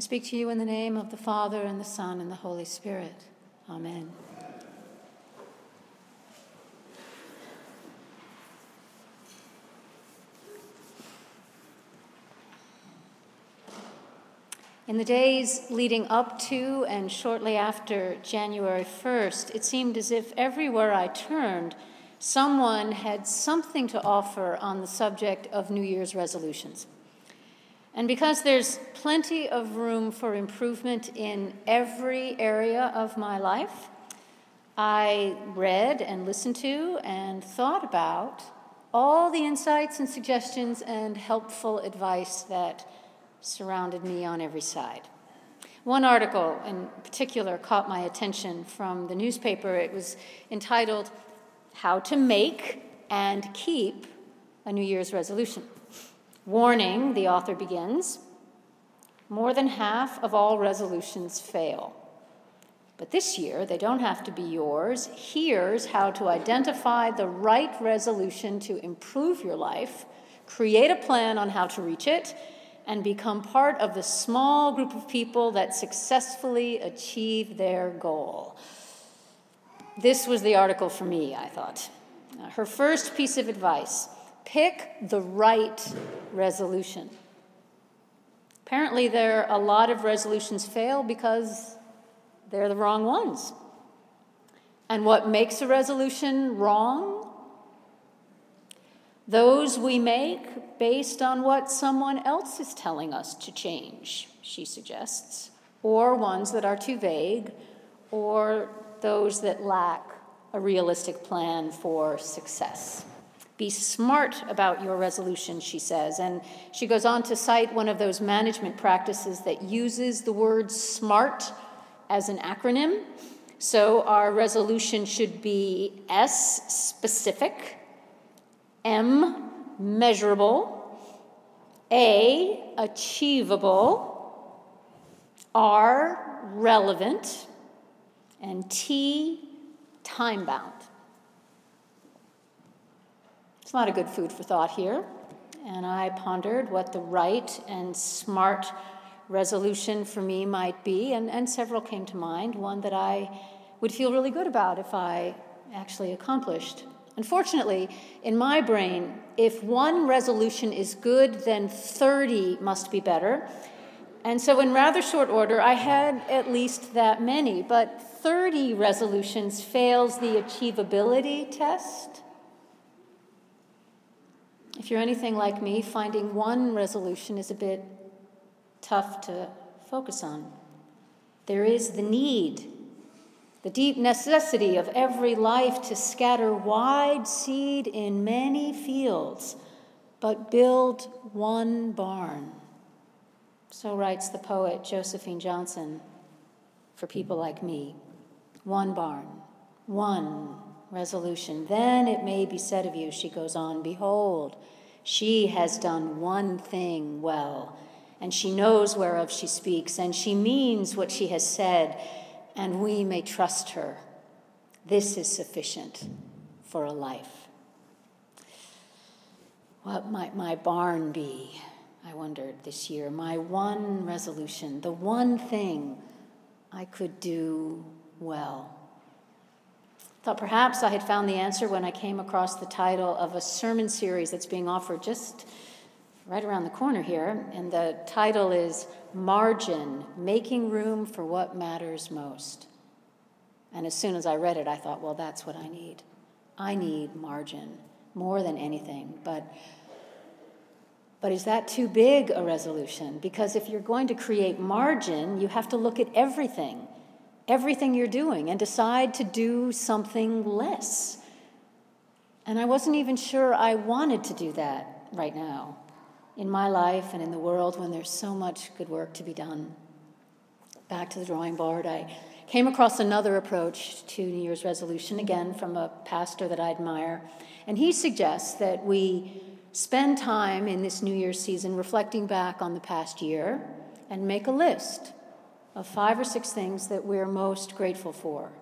I speak to you in the name of the Father, and the Son, and the Holy Spirit. Amen. In the days leading up to and shortly after January 1st, it seemed as if everywhere I turned, someone had something to offer on the subject of New Year's resolutions. And because there's plenty of room for improvement in every area of my life, I read and listened to and thought about all the insights and suggestions and helpful advice that surrounded me on every side. One article in particular caught my attention from the newspaper. It was entitled, How to Make and Keep a New Year's Resolution. Warning, the author begins more than half of all resolutions fail. But this year, they don't have to be yours. Here's how to identify the right resolution to improve your life, create a plan on how to reach it, and become part of the small group of people that successfully achieve their goal. This was the article for me, I thought. Her first piece of advice pick the right resolution. Apparently, there are a lot of resolutions fail because they're the wrong ones. And what makes a resolution wrong those we make based on what someone else is telling us to change, she suggests, or ones that are too vague, or those that lack a realistic plan for success. Be smart about your resolution, she says. And she goes on to cite one of those management practices that uses the word SMART as an acronym. So our resolution should be S specific, M, measurable, A, achievable, R, relevant, and T, time bound. It's a lot of good food for thought here, and I pondered what the right and smart resolution for me might be, and, and several came to mind, one that I would feel really good about if I actually accomplished. Unfortunately, in my brain, if one resolution is good, then 30 must be better. And so, in rather short order, I had at least that many, but 30 resolutions fails the achievability test. If you're anything like me, finding one resolution is a bit tough to focus on. There is the need the deep necessity of every life to scatter wide seed in many fields, but build one barn. So writes the poet Josephine Johnson for people like me. One barn, one resolution. Then it may be said of you, she goes on, Behold, she has done one thing well, and she knows whereof she speaks, and she means what she has said and we may trust her. This is sufficient for a life. What might my barn be? I wondered this year. My one resolution, the one thing I could do well. Thought perhaps I had found the answer when I came across the title of a sermon series that's being offered just right around the corner here. And the title is Margin Making Room for What Matters Most. And as soon as I read it, I thought, well, that's what I need. I need margin more than anything. But, but is that too big a resolution? Because if you're going to create margin, you have to look at everything, everything you're doing, and decide to do something less. And I wasn't even sure I wanted to do that right now in my life and in the world when there's so much good work to be done. Back to the drawing board, I came across another approach to New Year's resolution, again from a pastor that I admire. And he suggests that we spend time in this New Year's season reflecting back on the past year and make a list of five or six things that we're most grateful for.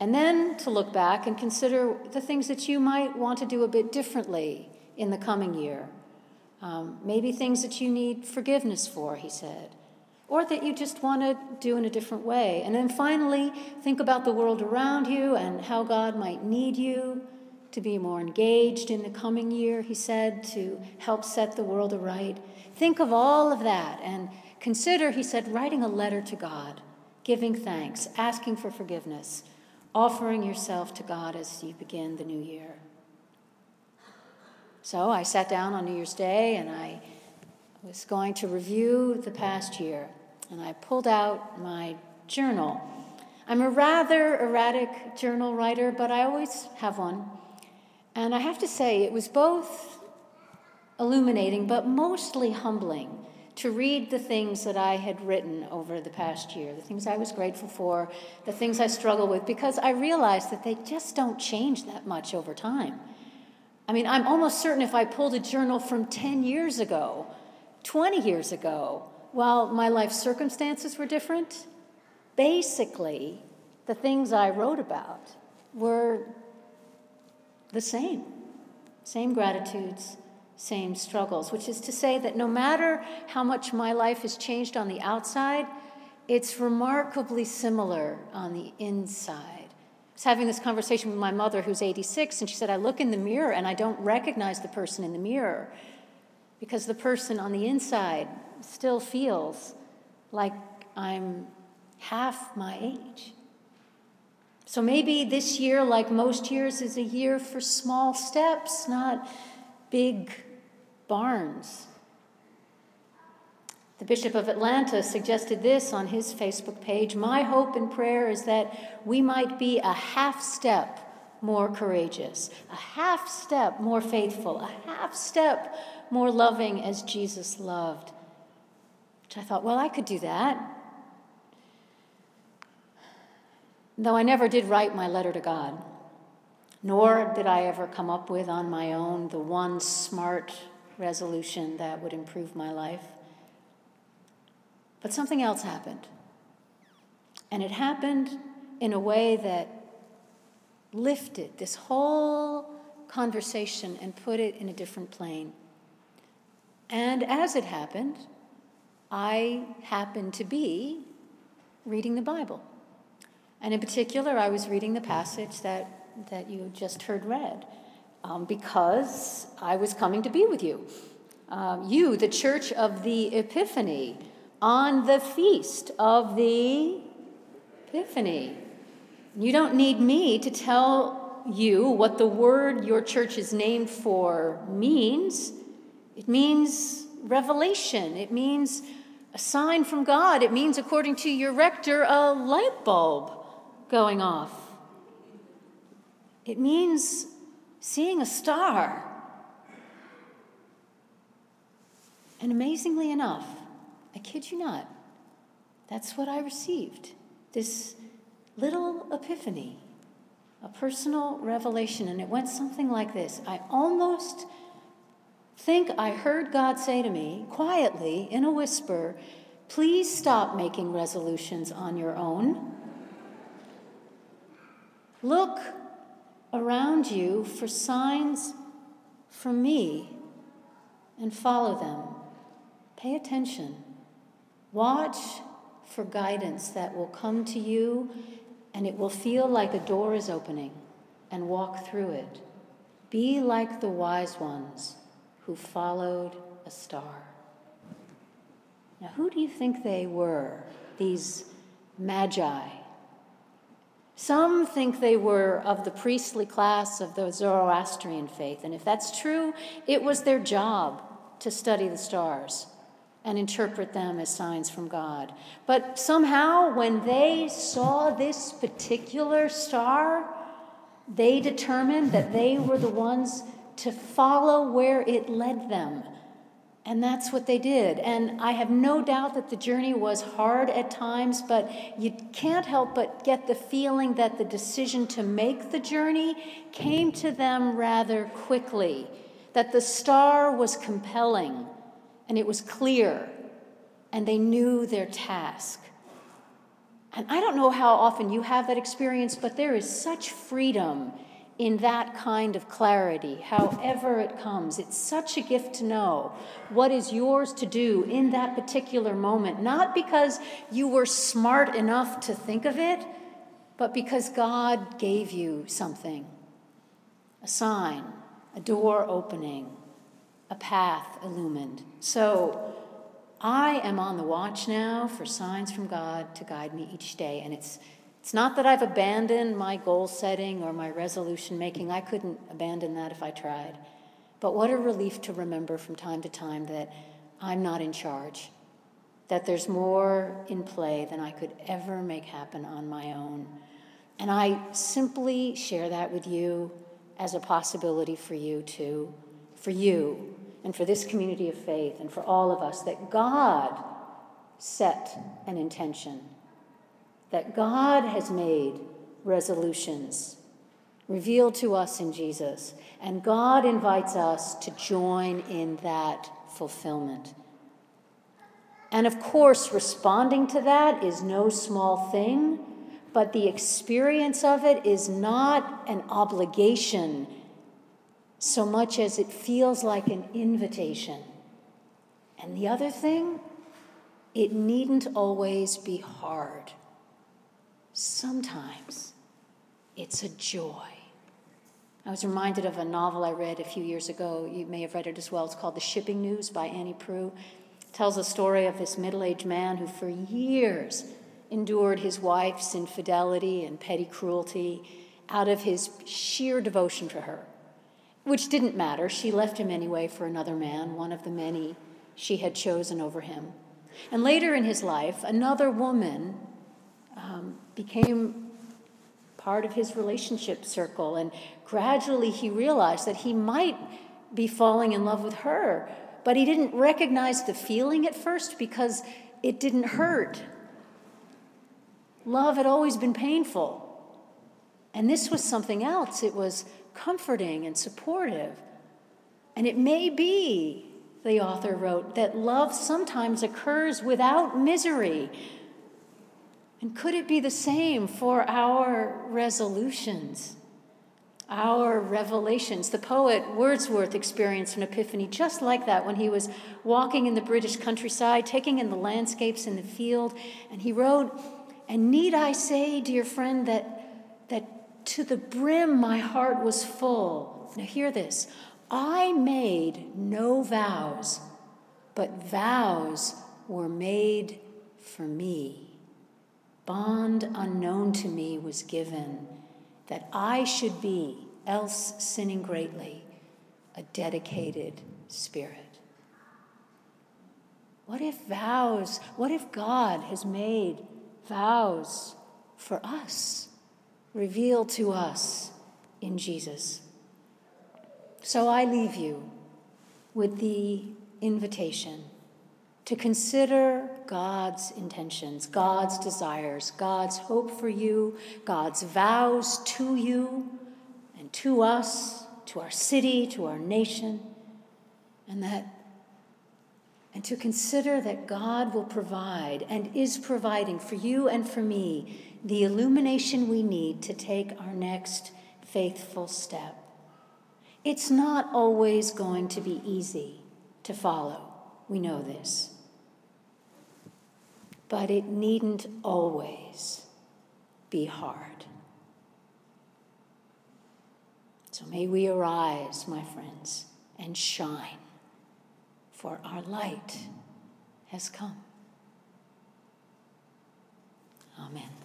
And then to look back and consider the things that you might want to do a bit differently in the coming year um, maybe things that you need forgiveness for, he said, or that you just want to do in a different way. And then finally, think about the world around you and how God might need you to be more engaged in the coming year, he said, to help set the world aright. Think of all of that and consider, he said, writing a letter to God, giving thanks, asking for forgiveness, offering yourself to God as you begin the new year. So I sat down on New Year's Day and I was going to review the past year and I pulled out my journal. I'm a rather erratic journal writer, but I always have one. And I have to say, it was both illuminating, but mostly humbling to read the things that I had written over the past year, the things I was grateful for, the things I struggle with, because I realized that they just don't change that much over time. I mean, I'm almost certain if I pulled a journal from 10 years ago, 20 years ago, while my life circumstances were different, basically, the things I wrote about were the same. Same gratitudes, same struggles, which is to say that no matter how much my life has changed on the outside, it's remarkably similar on the inside. I was having this conversation with my mother, who's 86, and she said, I look in the mirror and I don't recognize the person in the mirror because the person on the inside still feels like I'm half my age. So maybe this year, like most years, is a year for small steps, not big barns. The Bishop of Atlanta suggested this on his Facebook page My hope and prayer is that we might be a half step more courageous, a half step more faithful, a half step more loving as Jesus loved. Which I thought, well, I could do that. Though I never did write my letter to God, nor did I ever come up with on my own the one smart resolution that would improve my life. But something else happened. And it happened in a way that lifted this whole conversation and put it in a different plane. And as it happened, I happened to be reading the Bible. And in particular, I was reading the passage that, that you just heard read um, because I was coming to be with you. Um, you, the Church of the Epiphany, on the feast of the Epiphany. You don't need me to tell you what the word your church is named for means. It means revelation, it means a sign from God. It means, according to your rector, a light bulb going off. It means seeing a star. And amazingly enough, I kid you not, that's what I received this little epiphany, a personal revelation. And it went something like this I almost think I heard God say to me quietly in a whisper, Please stop making resolutions on your own. Look around you for signs from me and follow them. Pay attention. Watch for guidance that will come to you and it will feel like a door is opening and walk through it. Be like the wise ones who followed a star. Now, who do you think they were, these magi? Some think they were of the priestly class of the Zoroastrian faith, and if that's true, it was their job to study the stars and interpret them as signs from God. But somehow, when they saw this particular star, they determined that they were the ones to follow where it led them and that's what they did. And I have no doubt that the journey was hard at times, but you can't help but get the feeling that the decision to make the journey came to them rather quickly, that the star was compelling and it was clear, and they knew their task. And I don't know how often you have that experience, but there is such freedom in that kind of clarity, however it comes. It's such a gift to know what is yours to do in that particular moment, not because you were smart enough to think of it, but because God gave you something a sign, a door opening, a path illumined. So I am on the watch now for signs from God to guide me each day, and it's it's not that I've abandoned my goal setting or my resolution making. I couldn't abandon that if I tried. But what a relief to remember from time to time that I'm not in charge, that there's more in play than I could ever make happen on my own. And I simply share that with you as a possibility for you too, for you, and for this community of faith, and for all of us, that God set an intention that God has made resolutions revealed to us in Jesus, and God invites us to join in that fulfillment. And of course, responding to that is no small thing, but the experience of it is not an obligation so much as it feels like an invitation. And the other thing, it needn't always be hard. Sometimes it's a joy. I was reminded of a novel I read a few years ago. You may have read it as well. It's called The Shipping News by Annie Proulx. It tells the story of this middle aged man who, for years, endured his wife's infidelity and petty cruelty out of his sheer devotion to her, which didn't matter. She left him anyway for another man, one of the many she had chosen over him. And later in his life, another woman um, became part of his relationship circle. And gradually he realized that he might be falling in love with her, but he didn't recognize the feeling at first because it didn't hurt. Love had always been painful. And this was something else. It was comforting and supportive. And it may be, the author wrote, that love sometimes occurs without misery, and could it be the same for our resolutions, our revelations? The poet Wordsworth experienced an epiphany just like that when he was walking in the British countryside, taking in the landscapes in the field, and he wrote, And need I say, dear friend, that, that to the brim my heart was full. Now, hear this I made no vows, but vows were made for me bond unknown to me was given that I should be, else sinning greatly, a dedicated spirit. What if vows, what if God has made vows for us, revealed to us in Jesus? So I leave you with the invitation to consider God's intentions, God's desires, God's hope for you, God's vows to you and to us, to our city, to our nation, and that and to consider that God will provide and is providing for you and for me the illumination we need to take our next faithful step. It's not always going to be easy to follow. We know this but it needn't always be hard. So may we arise, my friends, and shine, for our light has come. Amen.